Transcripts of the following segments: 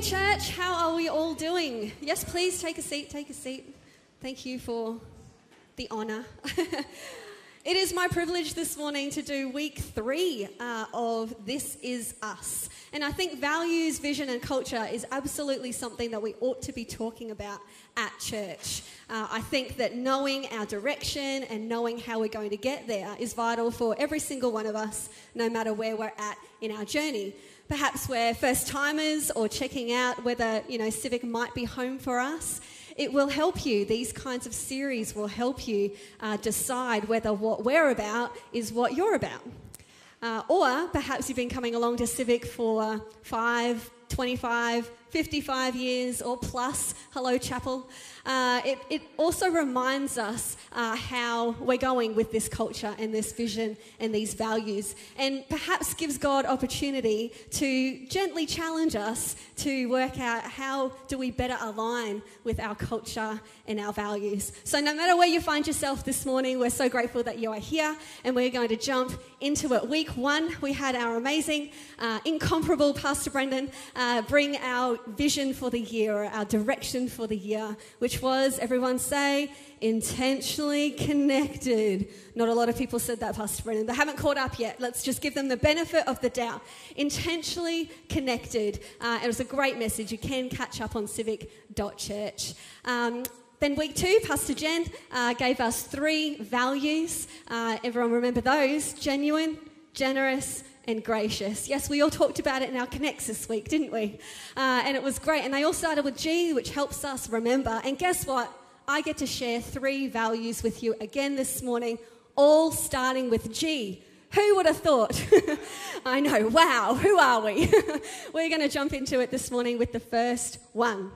morning, church. How are we all doing? Yes, please take a seat. Take a seat. Thank you for the honour. it is my privilege this morning to do week three uh, of This Is Us. And I think values, vision, and culture is absolutely something that we ought to be talking about at church. Uh, I think that knowing our direction and knowing how we're going to get there is vital for every single one of us, no matter where we're at in our journey. Perhaps we're first timers or checking out whether, you know, Civic might be home for us. It will help you. These kinds of series will help you uh, decide whether what we're about is what you're about. Uh, or perhaps you've been coming along to Civic for five, 25, 55 years or plus. Hello, Chapel. Uh, it, it, also reminds us uh, how we're going with this culture and this vision and these values, and perhaps gives God opportunity to gently challenge us to work out how do we better align with our culture and our values. So, no matter where you find yourself this morning, we're so grateful that you are here, and we're going to jump into it. Week one, we had our amazing, uh, incomparable Pastor Brendan uh, bring our vision for the year, our direction for the year, which was, everyone say, intentionally connected. Not a lot of people said that, Pastor Brendan. They haven't caught up yet. Let's just give them the benefit of the doubt. Intentionally connected. Uh, it was a great message. You can catch up on civic.church. Um, then, week two, Pastor Jen uh, gave us three values. Uh, everyone remember those genuine, generous, and gracious. Yes, we all talked about it in our Connects this week, didn't we? Uh, and it was great. And they all started with G, which helps us remember. And guess what? I get to share three values with you again this morning, all starting with G. Who would have thought? I know, wow, who are we? We're going to jump into it this morning with the first one.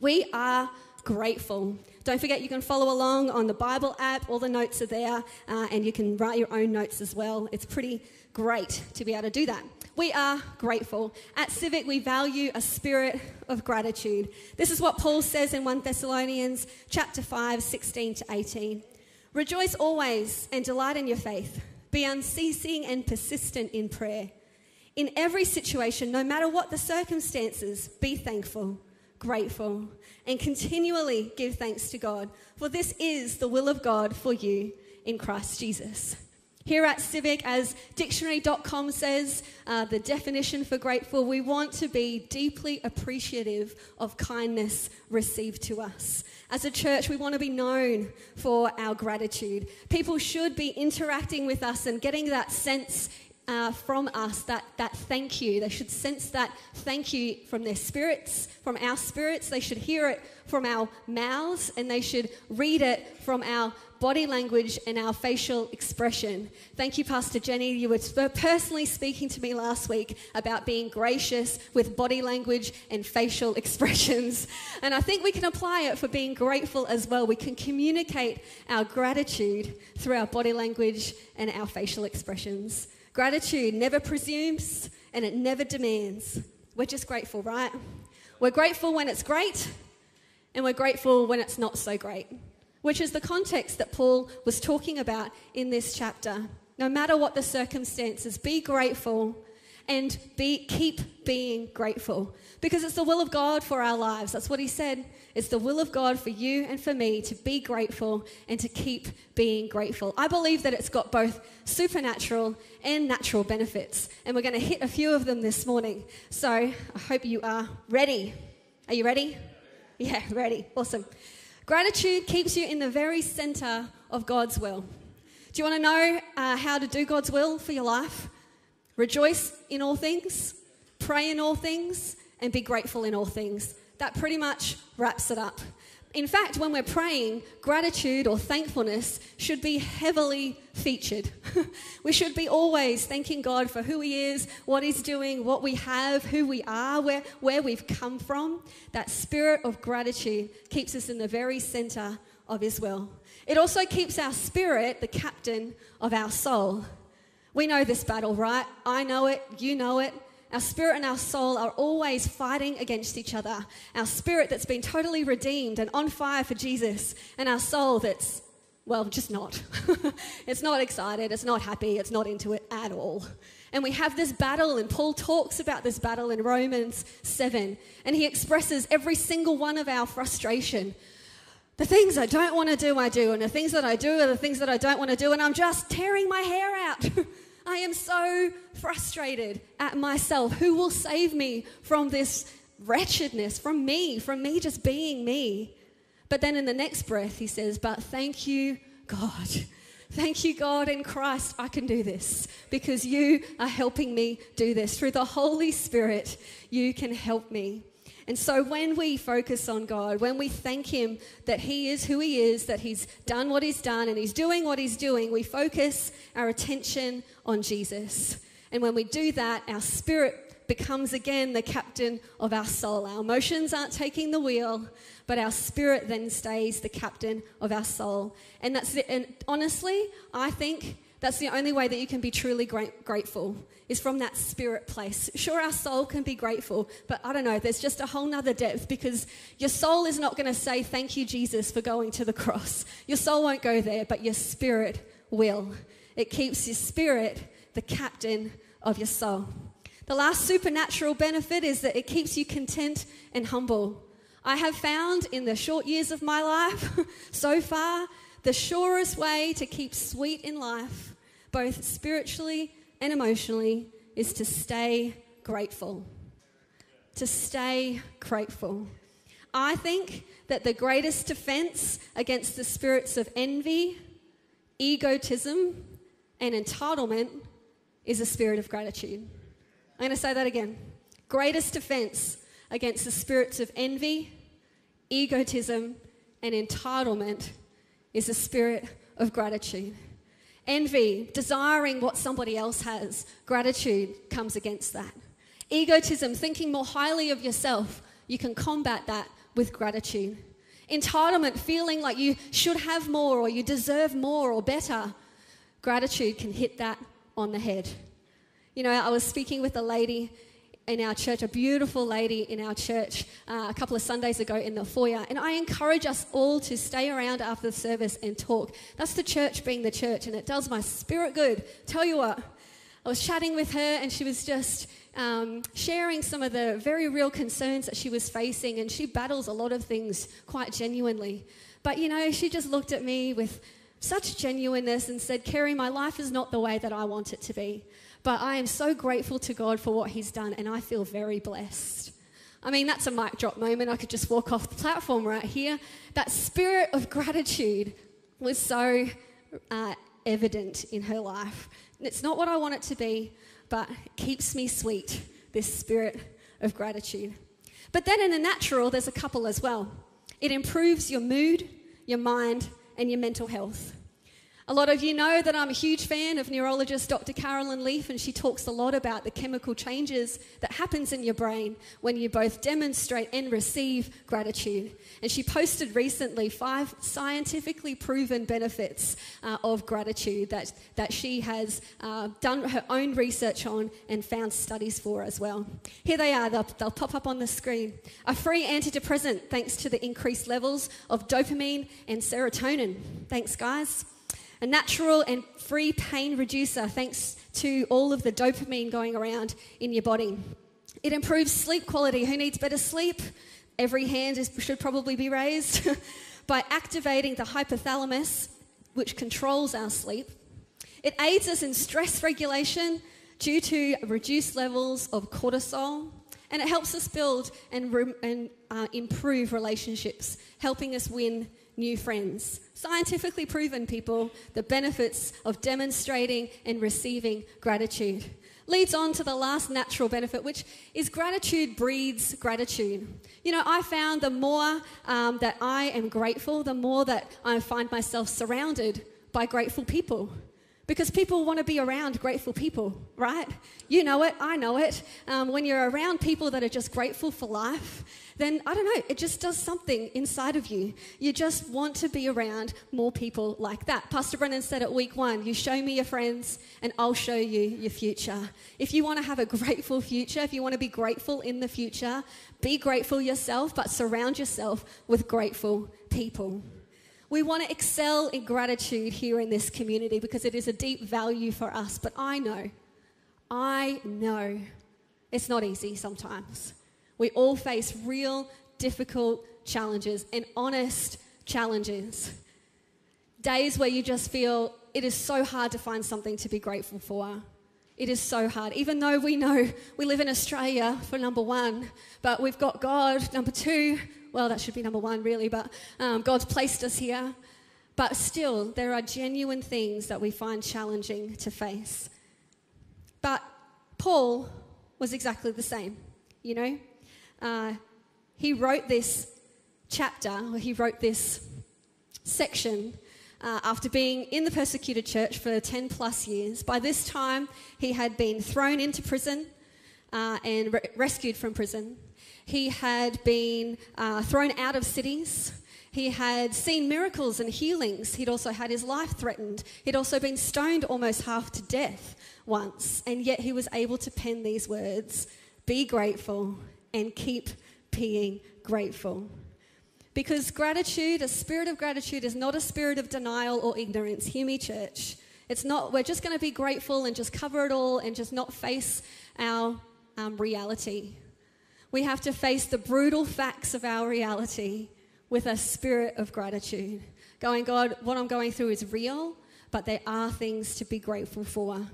We are grateful. Don't forget, you can follow along on the Bible app. All the notes are there, uh, and you can write your own notes as well. It's pretty great to be able to do that. We are grateful. At Civic, we value a spirit of gratitude. This is what Paul says in 1 Thessalonians chapter 5, 16 to 18. Rejoice always and delight in your faith. Be unceasing and persistent in prayer. In every situation, no matter what the circumstances, be thankful, grateful, and continually give thanks to God, for this is the will of God for you in Christ Jesus. Here at Civic, as dictionary.com says, uh, the definition for grateful, we want to be deeply appreciative of kindness received to us. As a church, we want to be known for our gratitude. People should be interacting with us and getting that sense uh, from us that, that thank you. They should sense that thank you from their spirits, from our spirits. They should hear it from our mouths, and they should read it from our body language and our facial expression. Thank you, Pastor Jenny. You were personally speaking to me last week about being gracious with body language and facial expressions. And I think we can apply it for being grateful as well. We can communicate our gratitude through our body language and our facial expressions. Gratitude never presumes and it never demands. We're just grateful, right? We're grateful when it's great, and we're grateful when it's not so great which is the context that Paul was talking about in this chapter. No matter what the circumstances, be grateful and be, keep being grateful because it's the will of God for our lives. That's what he said. It's the will of God for you and for me to be grateful and to keep being grateful. I believe that it's got both supernatural and natural benefits, and we're going to hit a few of them this morning. So I hope you are ready. Are you ready? Yeah, ready. Awesome. Gratitude keeps you in the very center of God's will. Do you want to know uh, how to do God's will for your life? Rejoice in all things, pray in all things, and be grateful in all things. That pretty much wraps it up. In fact, when we're praying, gratitude or thankfulness should be heavily featured. we should be always thanking God for who He is, what He's doing, what we have, who we are, where, where we've come from. That spirit of gratitude keeps us in the very center of His will. It also keeps our spirit the captain of our soul. We know this battle, right? I know it, you know it. Our spirit and our soul are always fighting against each other. Our spirit that's been totally redeemed and on fire for Jesus, and our soul that's well, just not. it's not excited, it's not happy, it's not into it at all. And we have this battle, and Paul talks about this battle in Romans 7, and he expresses every single one of our frustration. The things I don't want to do, I do, and the things that I do are the things that I don't want to do, and I'm just tearing my hair out. I am so frustrated at myself. Who will save me from this wretchedness, from me, from me just being me? But then in the next breath, he says, But thank you, God. Thank you, God, in Christ, I can do this because you are helping me do this. Through the Holy Spirit, you can help me. And so when we focus on God, when we thank Him that He is who He is, that He's done what He's done and He's doing what He's doing, we focus our attention on Jesus. And when we do that, our spirit becomes again the captain of our soul. Our emotions aren't taking the wheel, but our spirit then stays the captain of our soul. And that's the, and honestly, I think that's the only way that you can be truly great, grateful is from that spirit place. Sure, our soul can be grateful, but I don't know, there's just a whole nother depth because your soul is not going to say, Thank you, Jesus, for going to the cross. Your soul won't go there, but your spirit will. It keeps your spirit the captain of your soul. The last supernatural benefit is that it keeps you content and humble. I have found in the short years of my life so far, the surest way to keep sweet in life, both spiritually and emotionally, is to stay grateful. To stay grateful. I think that the greatest defense against the spirits of envy, egotism, and entitlement is a spirit of gratitude. I'm going to say that again. Greatest defense against the spirits of envy, egotism, and entitlement is a spirit of gratitude. Envy, desiring what somebody else has, gratitude comes against that. Egotism, thinking more highly of yourself, you can combat that with gratitude. Entitlement, feeling like you should have more or you deserve more or better, gratitude can hit that on the head. You know, I was speaking with a lady in our church, a beautiful lady in our church, uh, a couple of Sundays ago in the foyer. And I encourage us all to stay around after the service and talk. That's the church being the church, and it does my spirit good. Tell you what, I was chatting with her, and she was just um, sharing some of the very real concerns that she was facing, and she battles a lot of things quite genuinely. But you know, she just looked at me with such genuineness and said, Kerry, my life is not the way that I want it to be. But I am so grateful to God for what He's done, and I feel very blessed. I mean, that's a mic drop moment. I could just walk off the platform right here. That spirit of gratitude was so uh, evident in her life. It's not what I want it to be, but it keeps me sweet, this spirit of gratitude. But then in the natural, there's a couple as well. It improves your mood, your mind, and your mental health. A lot of you know that I'm a huge fan of neurologist Dr. Caroline Leaf, and she talks a lot about the chemical changes that happens in your brain when you both demonstrate and receive gratitude. And she posted recently five scientifically proven benefits uh, of gratitude that, that she has uh, done her own research on and found studies for as well. Here they are, they'll, they'll pop up on the screen. A free antidepressant thanks to the increased levels of dopamine and serotonin. Thanks, guys a natural and free pain reducer thanks to all of the dopamine going around in your body. It improves sleep quality. Who needs better sleep? Every hand is, should probably be raised. By activating the hypothalamus, which controls our sleep, it aids us in stress regulation due to reduced levels of cortisol, and it helps us build and, re- and uh, improve relationships, helping us win new friends. Scientifically proven, people, the benefits of demonstrating and receiving gratitude. Leads on to the last natural benefit, which is gratitude breeds gratitude. You know, I found the more um, that I am grateful, the more that I find myself surrounded by grateful people because people want to be around grateful people, right? You know it, I know it. Um, when you're around people that are just grateful for life, then I don't know, it just does something inside of you. You just want to be around more people like that. Pastor Brennan said at week one you show me your friends, and I'll show you your future. If you want to have a grateful future, if you want to be grateful in the future, be grateful yourself, but surround yourself with grateful people. We want to excel in gratitude here in this community because it is a deep value for us. But I know, I know it's not easy sometimes. We all face real, difficult challenges and honest challenges. Days where you just feel it is so hard to find something to be grateful for. It is so hard, even though we know we live in Australia for number one, but we've got God, number two, well, that should be number one, really, but um, God's placed us here. But still, there are genuine things that we find challenging to face. But Paul was exactly the same, you know? Uh, he wrote this chapter, or he wrote this section uh, after being in the persecuted church for 10 plus years. By this time, he had been thrown into prison uh, and re- rescued from prison. He had been uh, thrown out of cities. He had seen miracles and healings. He'd also had his life threatened. He'd also been stoned almost half to death once. And yet he was able to pen these words Be grateful and keep being grateful. Because gratitude, a spirit of gratitude, is not a spirit of denial or ignorance. Hear me, church. It's not, we're just going to be grateful and just cover it all and just not face our um, reality. We have to face the brutal facts of our reality with a spirit of gratitude. Going, God, what I'm going through is real, but there are things to be grateful for.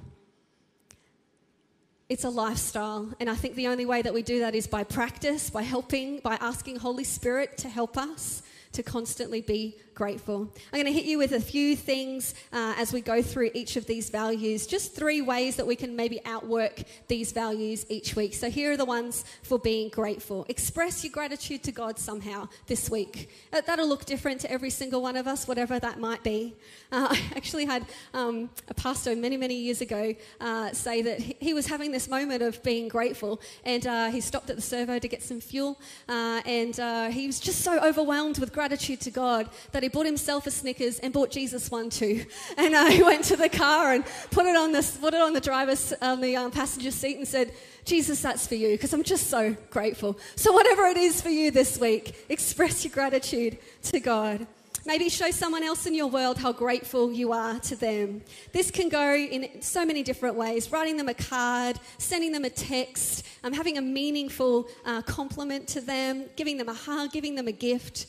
It's a lifestyle, and I think the only way that we do that is by practice, by helping, by asking Holy Spirit to help us to constantly be grateful. I'm going to hit you with a few things uh, as we go through each of these values, just three ways that we can maybe outwork these values each week. So here are the ones for being grateful. Express your gratitude to God somehow this week. Uh, that'll look different to every single one of us, whatever that might be. Uh, I actually had um, a pastor many, many years ago uh, say that he was having this moment of being grateful, and uh, he stopped at the servo to get some fuel, uh, and he was just so overwhelmed with gratitude to God that he he bought himself a Snickers and bought Jesus one too. And uh, he went to the car and put it on the, put it on the driver's, on the um, passenger seat and said, Jesus, that's for you, because I'm just so grateful. So, whatever it is for you this week, express your gratitude to God. Maybe show someone else in your world how grateful you are to them. This can go in so many different ways writing them a card, sending them a text, um, having a meaningful uh, compliment to them, giving them a hug, giving them a gift.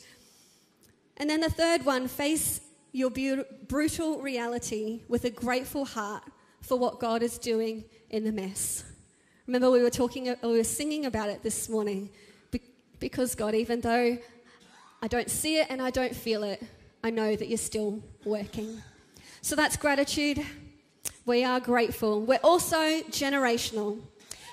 And then the third one face your brutal reality with a grateful heart for what God is doing in the mess. Remember, we were talking, uh, we were singing about it this morning. Because, God, even though I don't see it and I don't feel it, I know that you're still working. So that's gratitude. We are grateful. We're also generational.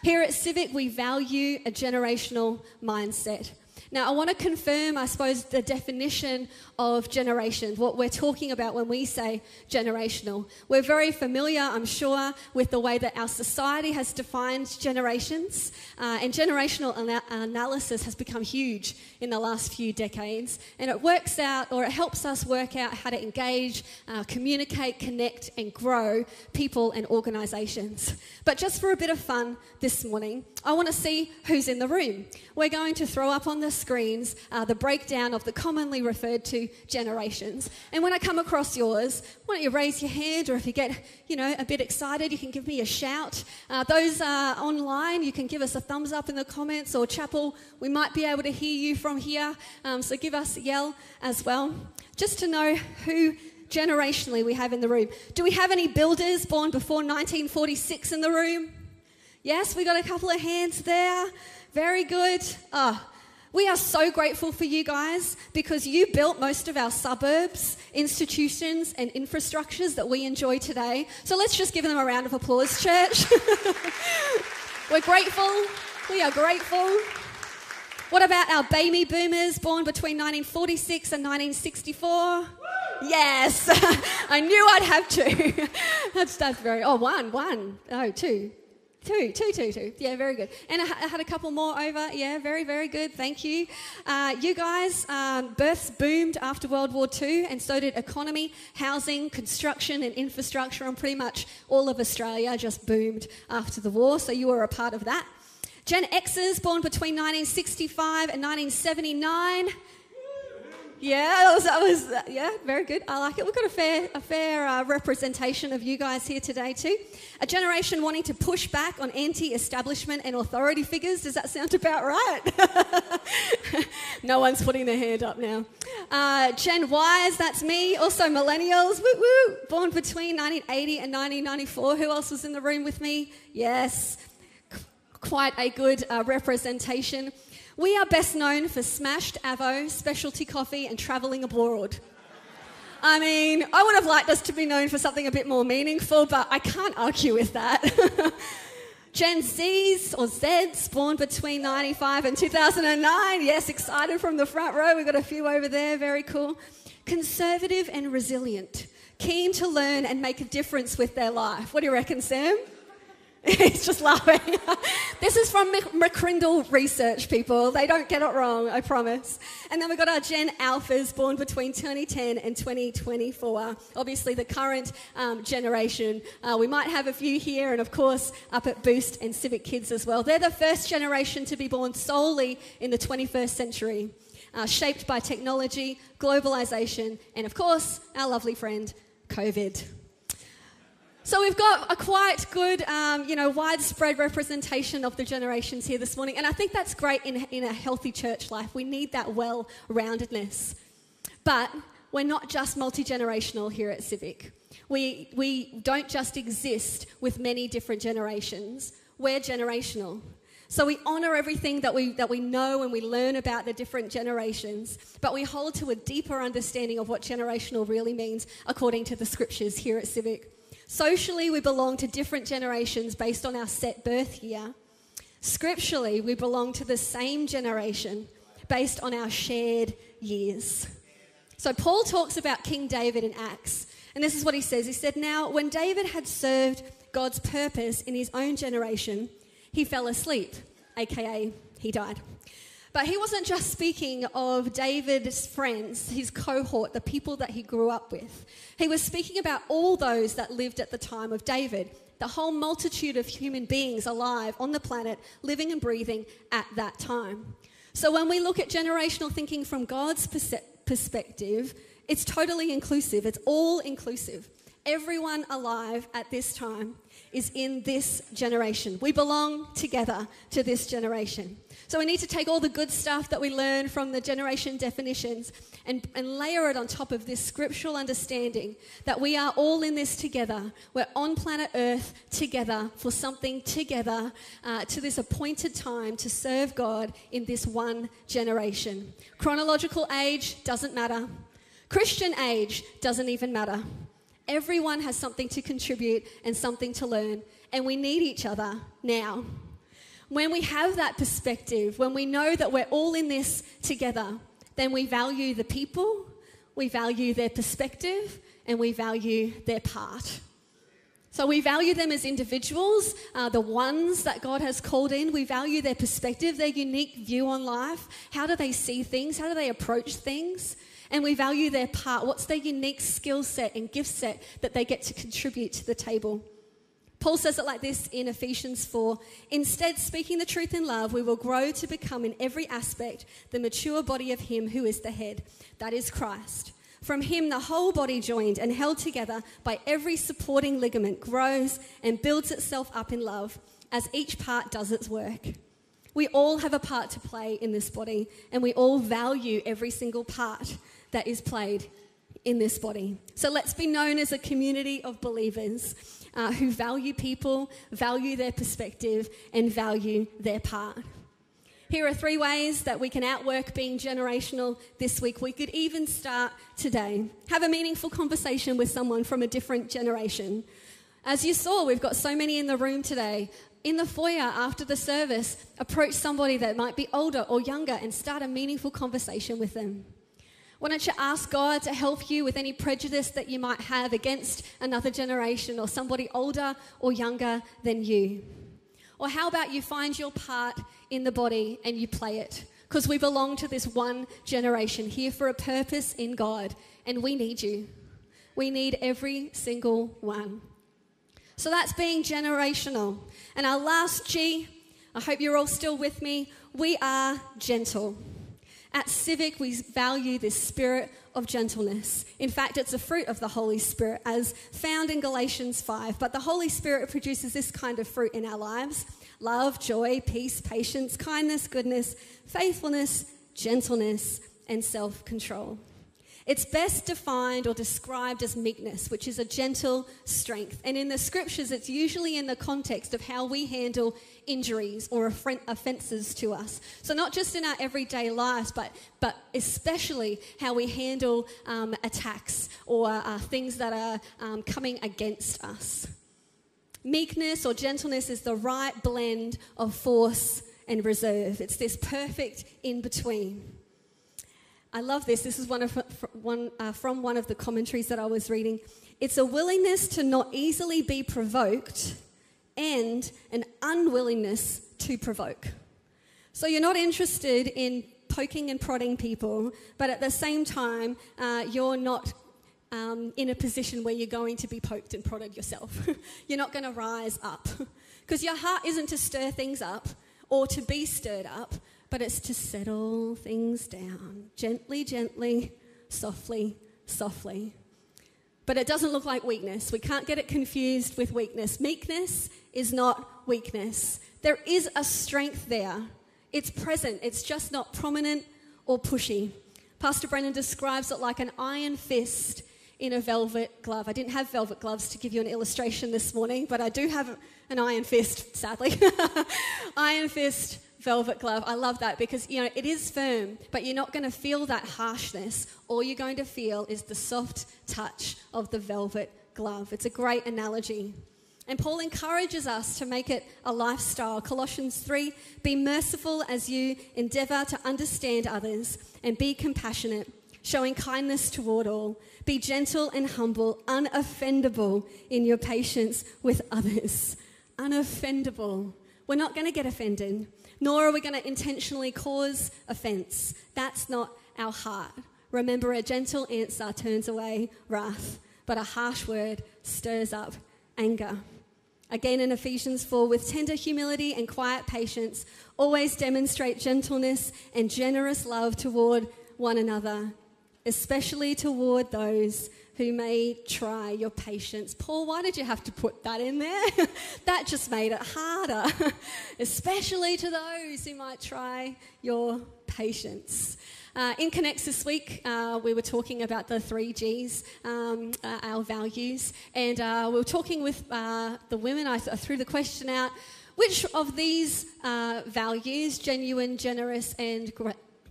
Here at Civic, we value a generational mindset. Now, I want to confirm, I suppose, the definition of generations, what we're talking about when we say generational. We're very familiar, I'm sure, with the way that our society has defined generations, uh, and generational ana- analysis has become huge in the last few decades. And it works out, or it helps us work out how to engage, uh, communicate, connect, and grow people and organizations. But just for a bit of fun this morning, I want to see who's in the room. We're going to throw up on the screens uh, the breakdown of the commonly referred to generations. And when I come across yours, why don't you raise your hand, or if you get, you know, a bit excited, you can give me a shout. Uh, those uh, online, you can give us a thumbs up in the comments, or chapel, we might be able to hear you from here. Um, so give us a yell as well, just to know who generationally we have in the room. Do we have any builders born before 1946 in the room? Yes, we got a couple of hands there. Very good. Oh, we are so grateful for you guys because you built most of our suburbs, institutions, and infrastructures that we enjoy today. So let's just give them a round of applause, church. We're grateful. We are grateful. What about our baby boomers born between 1946 and 1964? Yes, I knew I'd have to. that's, that's very, oh, one, one, oh, two. Two, two, two, two. Yeah, very good. And I, had a couple more over. Yeah, very, very good. Thank you. Uh, you guys, um, births boomed after World War II, and so did economy, housing, construction, and infrastructure, and pretty much all of Australia just boomed after the war. So you were a part of that. Gen Xers born between 1965 and 1979. Yeah, that was, that was uh, yeah, very good. I like it. We've got a fair, a fair uh, representation of you guys here today too. A generation wanting to push back on anti-establishment and authority figures. Does that sound about right? no one's putting their hand up now. Uh, Gen Ys, that's me. Also millennials, woo woo. Born between 1980 and 1994. Who else was in the room with me? Yes, quite a good uh, representation. We are best known for smashed Avo, specialty coffee, and travelling abroad. I mean, I would have liked us to be known for something a bit more meaningful, but I can't argue with that. Gen Zs or Zs born between 95 and 2009. Yes, excited from the front row. We've got a few over there. Very cool. Conservative and resilient, keen to learn and make a difference with their life. What do you reckon, Sam? He's just laughing. this is from McCrindle research, people. They don't get it wrong, I promise. And then we've got our Gen Alphas born between 2010 and 2024. Obviously, the current um, generation. Uh, we might have a few here, and of course, up at Boost and Civic Kids as well. They're the first generation to be born solely in the 21st century, uh, shaped by technology, globalization, and of course, our lovely friend, COVID. So we've got a quite good, um, you know, widespread representation of the generations here this morning, and I think that's great in, in a healthy church life. We need that well-roundedness. But we're not just multi-generational here at Civic. We, we don't just exist with many different generations. We're generational. So we honor everything that we, that we know and we learn about the different generations, but we hold to a deeper understanding of what generational really means according to the scriptures here at Civic. Socially, we belong to different generations based on our set birth year. Scripturally, we belong to the same generation based on our shared years. So, Paul talks about King David in Acts, and this is what he says. He said, Now, when David had served God's purpose in his own generation, he fell asleep, aka, he died. But he wasn't just speaking of David's friends, his cohort, the people that he grew up with. He was speaking about all those that lived at the time of David, the whole multitude of human beings alive on the planet, living and breathing at that time. So when we look at generational thinking from God's perspective, it's totally inclusive, it's all inclusive. Everyone alive at this time is in this generation. We belong together to this generation. So we need to take all the good stuff that we learn from the generation definitions and, and layer it on top of this scriptural understanding that we are all in this together. We're on planet Earth together for something together uh, to this appointed time to serve God in this one generation. Chronological age doesn't matter. Christian age doesn't even matter. Everyone has something to contribute and something to learn, and we need each other now. When we have that perspective, when we know that we're all in this together, then we value the people, we value their perspective, and we value their part. So we value them as individuals, uh, the ones that God has called in. We value their perspective, their unique view on life. How do they see things? How do they approach things? And we value their part. What's their unique skill set and gift set that they get to contribute to the table? Paul says it like this in Ephesians 4 Instead, speaking the truth in love, we will grow to become in every aspect the mature body of Him who is the head, that is Christ. From Him, the whole body, joined and held together by every supporting ligament, grows and builds itself up in love as each part does its work. We all have a part to play in this body, and we all value every single part that is played in this body. So let's be known as a community of believers uh, who value people, value their perspective, and value their part. Here are three ways that we can outwork being generational this week. We could even start today. Have a meaningful conversation with someone from a different generation. As you saw, we've got so many in the room today. In the foyer after the service, approach somebody that might be older or younger and start a meaningful conversation with them. Why don't you ask God to help you with any prejudice that you might have against another generation or somebody older or younger than you? Or how about you find your part in the body and you play it? Because we belong to this one generation here for a purpose in God, and we need you. We need every single one. So that's being generational. And our last G, I hope you're all still with me, we are gentle. At Civic, we value this spirit of gentleness. In fact, it's a fruit of the Holy Spirit, as found in Galatians 5. But the Holy Spirit produces this kind of fruit in our lives love, joy, peace, patience, kindness, goodness, faithfulness, gentleness, and self control. It's best defined or described as meekness, which is a gentle strength. And in the scriptures, it's usually in the context of how we handle injuries or offenses to us. So, not just in our everyday lives, but, but especially how we handle um, attacks or uh, things that are um, coming against us. Meekness or gentleness is the right blend of force and reserve, it's this perfect in between. I love this. This is one of, one, uh, from one of the commentaries that I was reading. It's a willingness to not easily be provoked and an unwillingness to provoke. So you're not interested in poking and prodding people, but at the same time, uh, you're not um, in a position where you're going to be poked and prodded yourself. you're not going to rise up. Because your heart isn't to stir things up or to be stirred up, but it's to settle things down gently, gently, softly, softly. But it doesn't look like weakness. We can't get it confused with weakness. Meekness is not weakness. There is a strength there. It's present, it's just not prominent or pushy. Pastor Brennan describes it like an iron fist in a velvet glove. I didn't have velvet gloves to give you an illustration this morning, but I do have an iron fist, sadly. iron fist velvet glove. I love that because you know it is firm, but you're not going to feel that harshness. All you're going to feel is the soft touch of the velvet glove. It's a great analogy. And Paul encourages us to make it a lifestyle. Colossians 3 Be merciful as you endeavor to understand others and be compassionate, showing kindness toward all. Be gentle and humble, unoffendable in your patience with others. Unoffendable. We're not going to get offended nor are we going to intentionally cause offense. That's not our heart. Remember, a gentle answer turns away wrath, but a harsh word stirs up anger. Again in Ephesians 4, with tender humility and quiet patience, always demonstrate gentleness and generous love toward one another, especially toward those who may try your patience. Paul, why did you have to put that in there? that just made it harder, especially to those who might try your patience. Uh, in Connects this week, uh, we were talking about the three G's, um, uh, our values, and uh, we were talking with uh, the women. I, th- I, threw the question out which of these uh, values, genuine, generous, and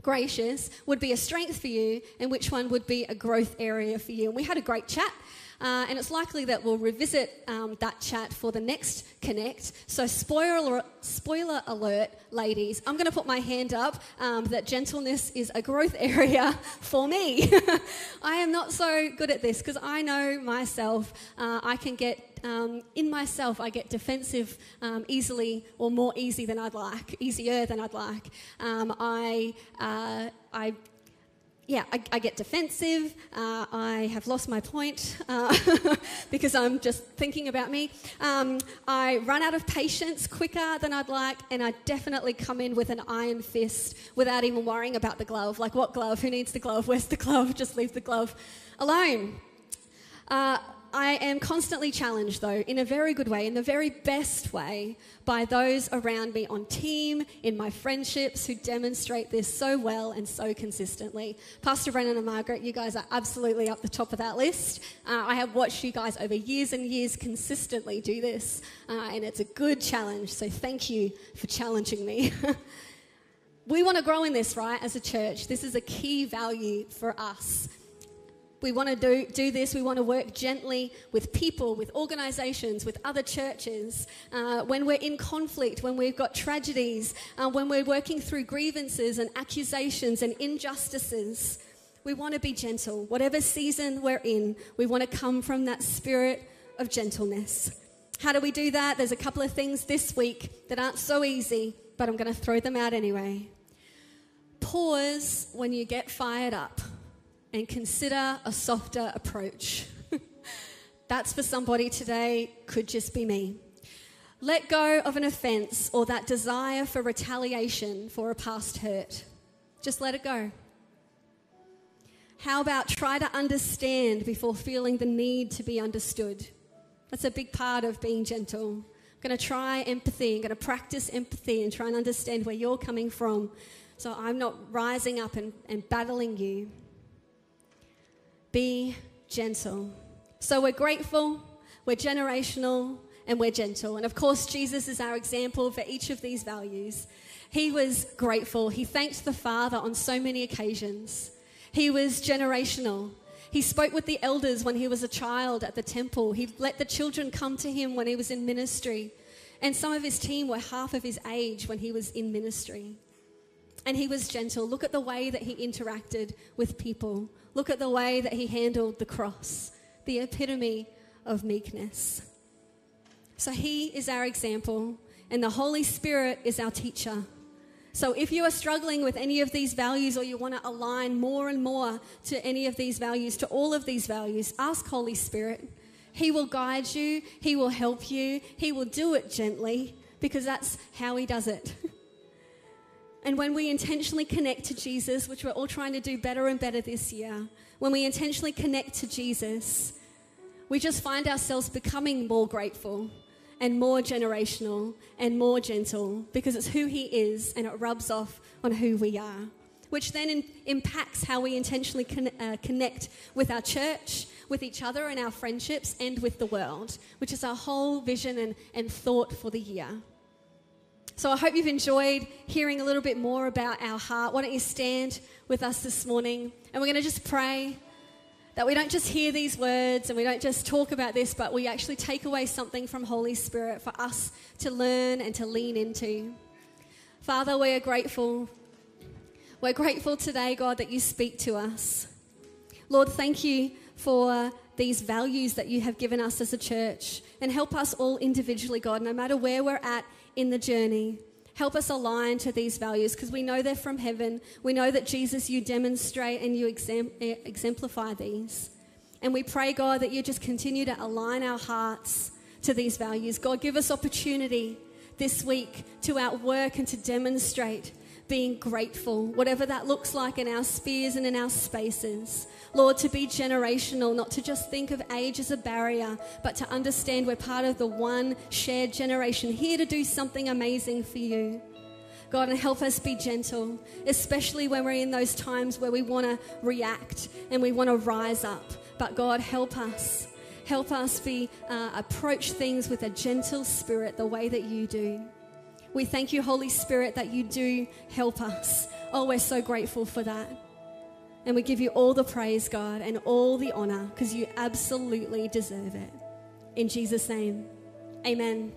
gracious would be a strength for you and which one would be a growth area for you. And we had a great chat. Uh, and it's likely that we'll revisit um, that chat for the next Connect. So, spoiler, spoiler alert, ladies, I'm going to put my hand up um, that gentleness is a growth area for me. I am not so good at this because I know myself. Uh, I can get um, in myself, I get defensive um, easily or more easy than I'd like, easier than I'd like. Um, I, uh, I yeah, I, I, get defensive. Uh, I have lost my point uh, because I'm just thinking about me. Um, I run out of patience quicker than I'd like, and I definitely come in with an iron fist without even worrying about the glove. Like, what glove? Who needs the glove? Where's the glove? Just leave the glove alone. Uh, I am constantly challenged, though, in a very good way, in the very best way, by those around me on team, in my friendships, who demonstrate this so well and so consistently. Pastor Brennan and Margaret, you guys are absolutely up the top of that list. Uh, I have watched you guys over years and years consistently do this, uh, and it's a good challenge, so thank you for challenging me. we want to grow in this, right, as a church. This is a key value for us. We want to do, do this. We want to work gently with people, with organizations, with other churches. Uh, when we're in conflict, when we've got tragedies, uh, when we're working through grievances and accusations and injustices, we want to be gentle. Whatever season we're in, we want to come from that spirit of gentleness. How do we do that? There's a couple of things this week that aren't so easy, but I'm going to throw them out anyway. Pause when you get fired up and consider a softer approach. That's for somebody today, could just be me. Let go of an offense or that desire for retaliation for a past hurt. Just let it go. How about try to understand before feeling the need to be understood? That's a big part of being gentle. I'm going to try empathy. I'm going to practice empathy and try and understand where you're coming from. So I'm not rising up and, and battling you. Be gentle. So we're grateful, we're generational, and we're gentle. And of course, Jesus is our example for each of these values. He was grateful. He thanked the Father on so many occasions. He was generational. He spoke with the elders when he was a child at the temple. He let the children come to him when he was in ministry. And some of his team were half of his age when he was in ministry. And he was gentle. Look at the way that he interacted with people. Look at the way that he handled the cross, the epitome of meekness. So he is our example, and the Holy Spirit is our teacher. So if you are struggling with any of these values or you want to align more and more to any of these values, to all of these values, ask Holy Spirit. He will guide you, He will help you, He will do it gently because that's how He does it. and when we intentionally connect to Jesus, which we're all trying to do better and better this year, when we intentionally connect to Jesus, we just find ourselves becoming more grateful and more generational and more gentle because it's who He is and it rubs off on who we are, which then in, impacts how we intentionally con- uh, connect with our church, with each other, and our friendships, and with the world, which is our whole vision and, and thought for the year. So I hope you've enjoyed hearing a little bit more about our heart. Why don't you stand with us this morning? And we're going to just pray that we don't just hear these words and we don't just talk about this, but we actually take away something from Holy Spirit for us to learn and to lean into. Father, we are grateful. We're grateful today, God, that you speak to us. Lord, thank you for these values that you have given us as a church and help us all individually, God, no matter where we're at in the journey. Help us align to these values because we know they're from heaven. We know that Jesus, you demonstrate and you eh, exemplify these. And we pray, God, that you just continue to align our hearts to these values. God, give us opportunity this week to outwork and to demonstrate being grateful, whatever that looks like in our spheres and in our spaces. Lord, to be generational, not to just think of age as a barrier, but to understand we're part of the one shared generation here to do something amazing for you. God, and help us be gentle, especially when we're in those times where we want to react and we want to rise up. But God, help us. Help us be uh, approach things with a gentle spirit, the way that you do. We thank you, Holy Spirit, that you do help us. Oh, we're so grateful for that. And we give you all the praise, God, and all the honor because you absolutely deserve it. In Jesus' name, amen.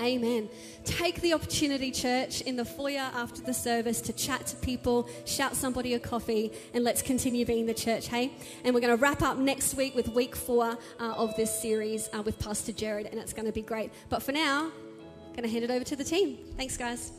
Amen. Take the opportunity, church, in the foyer after the service to chat to people, shout somebody a coffee, and let's continue being the church, hey? And we're going to wrap up next week with week four uh, of this series uh, with Pastor Jared, and it's going to be great. But for now, going to hand it over to the team. Thanks, guys.